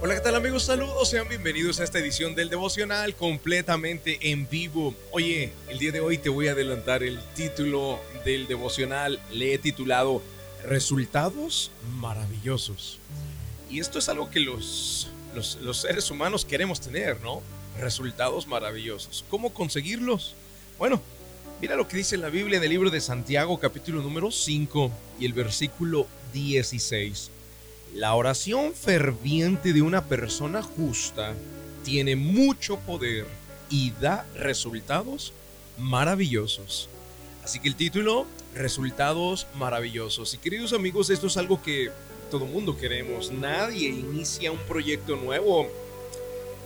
Hola, ¿qué tal amigos? Saludos, sean bienvenidos a esta edición del devocional completamente en vivo. Oye, el día de hoy te voy a adelantar el título del devocional. Le he titulado Resultados maravillosos. Y esto es algo que los, los, seres humanos queremos tener, ¿no? Resultados maravillosos. ¿Cómo conseguirlos? Bueno, mira lo que dice la Biblia en el libro de Santiago capítulo número 5 y el versículo 16. La oración ferviente de una persona justa tiene mucho poder y da resultados maravillosos. Así que el título, resultados maravillosos. Y queridos amigos, esto es algo que todo mundo queremos. Nadie inicia un proyecto nuevo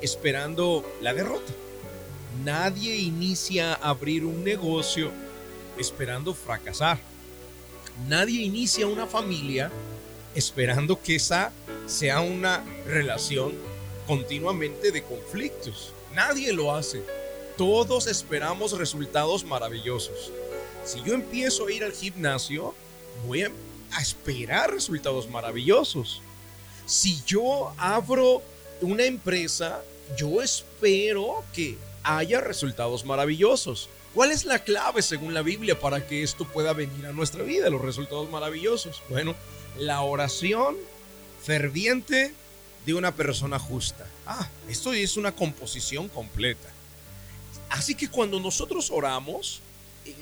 esperando la derrota. Nadie inicia abrir un negocio esperando fracasar. Nadie inicia una familia esperando que esa sea una relación continuamente de conflictos. Nadie lo hace. Todos esperamos resultados maravillosos. Si yo empiezo a ir al gimnasio, voy a esperar resultados maravillosos. Si yo abro una empresa, yo espero que haya resultados maravillosos. ¿Cuál es la clave según la Biblia para que esto pueda venir a nuestra vida, los resultados maravillosos? Bueno, la oración ferviente de una persona justa. Ah, esto es una composición completa. Así que cuando nosotros oramos, eh,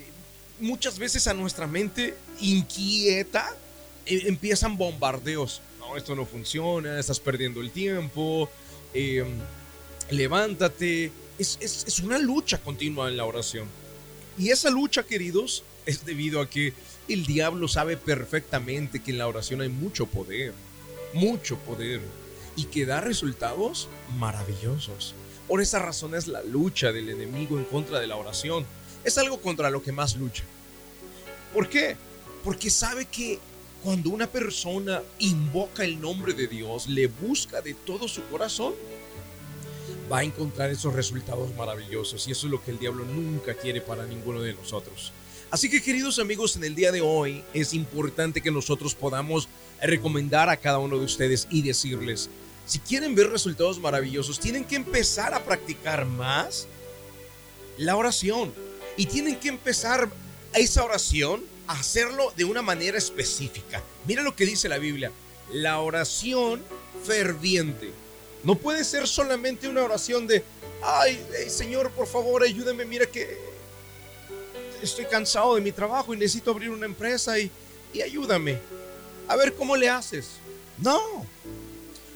muchas veces a nuestra mente inquieta eh, empiezan bombardeos. No, esto no funciona, estás perdiendo el tiempo, em, levántate. Es, es una lucha continua en la oración. Y esa lucha, queridos, es debido a que el diablo sabe perfectamente que en la oración hay mucho poder, mucho poder, y que da resultados maravillosos. Por esa razón es la lucha del enemigo en contra de la oración. Es algo contra lo que más lucha. ¿Por qué? Porque sabe que cuando una persona invoca el nombre de Dios, le busca de todo su corazón, va a encontrar esos resultados maravillosos. Y eso es lo que el diablo nunca quiere para ninguno de nosotros. Así que queridos amigos, en el día de hoy es importante que nosotros podamos recomendar a cada uno de ustedes y decirles, si quieren ver resultados maravillosos, tienen que empezar a practicar más la oración. Y tienen que empezar esa oración a hacerlo de una manera específica. Mira lo que dice la Biblia. La oración ferviente. No puede ser solamente una oración de, ay, Señor, por favor, ayúdame, mira que estoy cansado de mi trabajo y necesito abrir una empresa y, y ayúdame. A ver cómo le haces. No,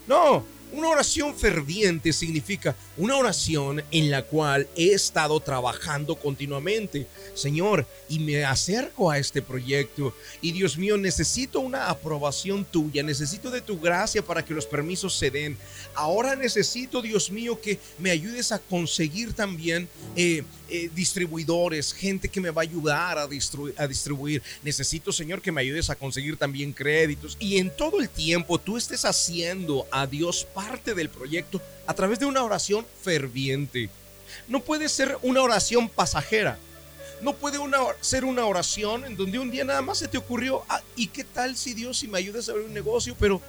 no, una oración ferviente significa una oración en la cual he estado trabajando continuamente. Señor, y me acerco a este proyecto y Dios mío, necesito una aprobación tuya, necesito de tu gracia para que los permisos se den. Ahora necesito, Dios mío, que me ayudes a conseguir también eh, eh, distribuidores, gente que me va a ayudar a, a distribuir. Necesito, Señor, que me ayudes a conseguir también créditos. Y en todo el tiempo tú estés haciendo a Dios parte del proyecto a través de una oración ferviente. No puede ser una oración pasajera. No puede ser una oración en donde un día nada más se te ocurrió, ah, ¿y qué tal si Dios si me ayudas a abrir un negocio? Pero,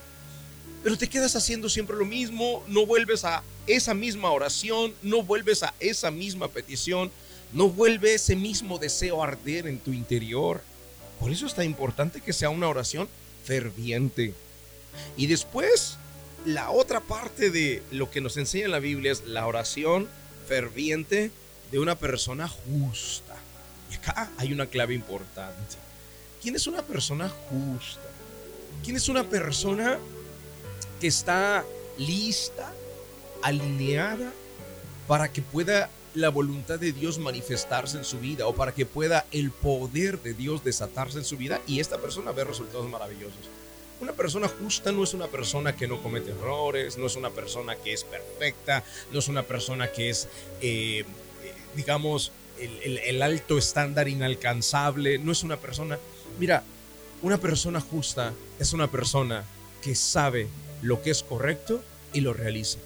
pero te quedas haciendo siempre lo mismo, no vuelves a esa misma oración, no vuelves a esa misma petición, no vuelve ese mismo deseo a arder en tu interior. Por eso es tan importante que sea una oración ferviente. Y después, la otra parte de lo que nos enseña la Biblia es la oración ferviente de una persona justa. Y acá hay una clave importante. ¿Quién es una persona justa? ¿Quién es una persona que está lista, alineada para que pueda la voluntad de Dios manifestarse en su vida o para que pueda el poder de Dios desatarse en su vida y esta persona ver resultados maravillosos? Una persona justa no es una persona que no comete errores, no es una persona que es perfecta, no es una persona que es, eh, digamos, el, alto estándar inalcanzable, no es una persona... Mira, una persona justa es una persona que sabe lo que es correcto y lo realiza.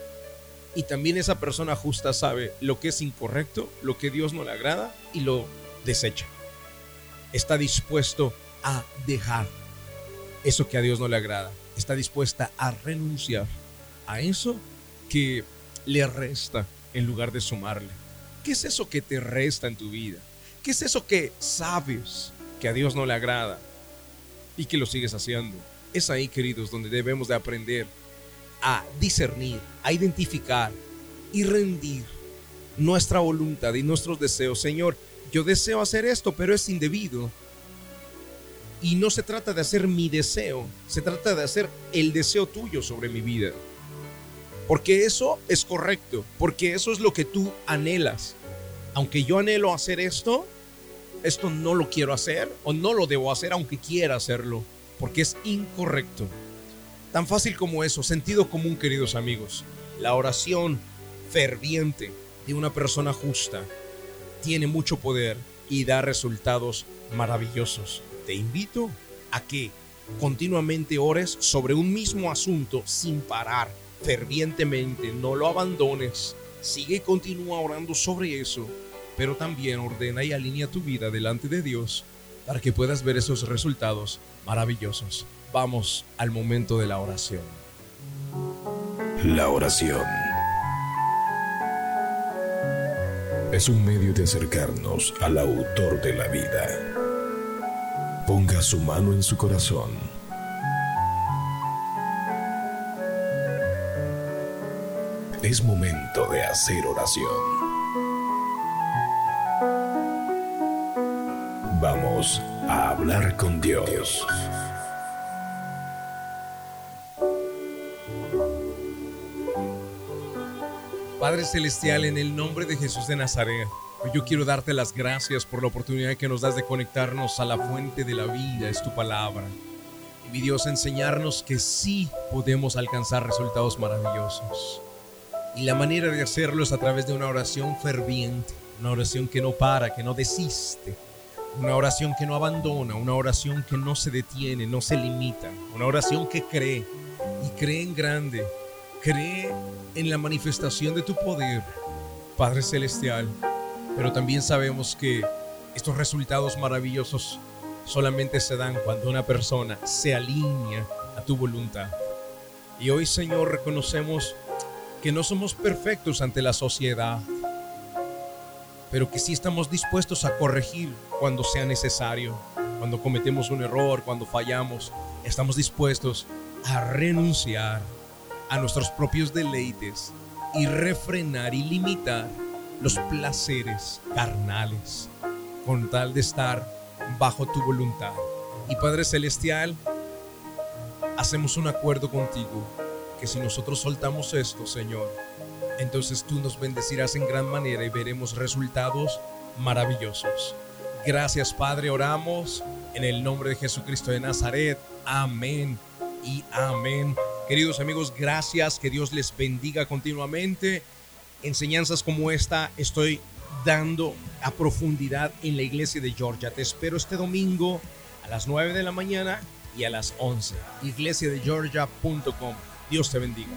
Y también esa persona justa sabe lo que es incorrecto, lo que Dios no le agrada y lo desecha. Está dispuesto a dejar eso que a Dios no le agrada. Está dispuesta a renunciar a eso que le resta en lugar de sumarle? ¿Qué es eso que te resta en tu vida? ¿Qué es eso que sabes que a Dios no le agrada y que lo sigues haciendo? Es ahí, queridos, donde debemos de aprender a discernir, a identificar y rendir nuestra voluntad y nuestros deseos. Señor, yo deseo hacer esto, pero es indebido. Y no se trata de hacer mi deseo, se trata de hacer el deseo tuyo sobre mi vida. Porque eso es correcto, porque eso es lo que tú anhelas. Aunque yo anhelo hacer esto, esto no lo quiero hacer o no lo debo hacer aunque quiera hacerlo, porque es incorrecto. Tan fácil como eso, sentido común, queridos amigos. La oración ferviente de una persona justa tiene mucho poder y da resultados maravillosos. Te invito a que continuamente ores sobre un mismo asunto sin parar, fervientemente, no lo abandones. Sigue y continúa orando sobre eso, pero también ordena y alinea tu vida delante de Dios para que puedas ver esos resultados maravillosos. Vamos al momento de la oración. La oración es un medio de acercarnos al autor de la vida. Ponga su mano en su corazón. Es momento de hacer oración. Vamos a hablar con Dios. Padre Celestial, en el nombre de Jesús de Nazaret, yo quiero darte las gracias por la oportunidad que nos das de conectarnos a la fuente de la vida, es tu palabra. Y mi Dios, enseñarnos que sí podemos alcanzar resultados maravillosos. Y la manera de hacerlo es a través de una oración ferviente, una oración que no para, que no desiste, una oración que no abandona, una oración que no se detiene, no se limita, una oración que cree y cree en grande cree en la manifestación de tu poder, Padre Celestial, pero también sabemos que estos resultados maravillosos solamente se dan cuando una persona se alinea a tu voluntad. Y hoy, Señor, reconocemos que no somos perfectos ante la sociedad, pero que sí estamos dispuestos a corregir cuando sea necesario, cuando cometemos un error, cuando fallamos, estamos dispuestos a renunciar a nuestros propios deleites y refrenar y limitar los placeres carnales con tal de estar bajo tu voluntad. Y Padre Celestial, hacemos un acuerdo contigo que si nosotros soltamos esto, Señor, entonces tú nos bendecirás en gran manera y veremos resultados maravillosos. Gracias Padre, oramos en el nombre de Jesucristo de Nazaret. Amén y amén. Queridos amigos, gracias, que Dios les bendiga continuamente enseñanzas como esta estoy dando a profundidad en la iglesia de Georgia. Te espero este domingo a las 9 de la mañana y a las 11. iglesiadegeorgia.com. Dios te bendiga.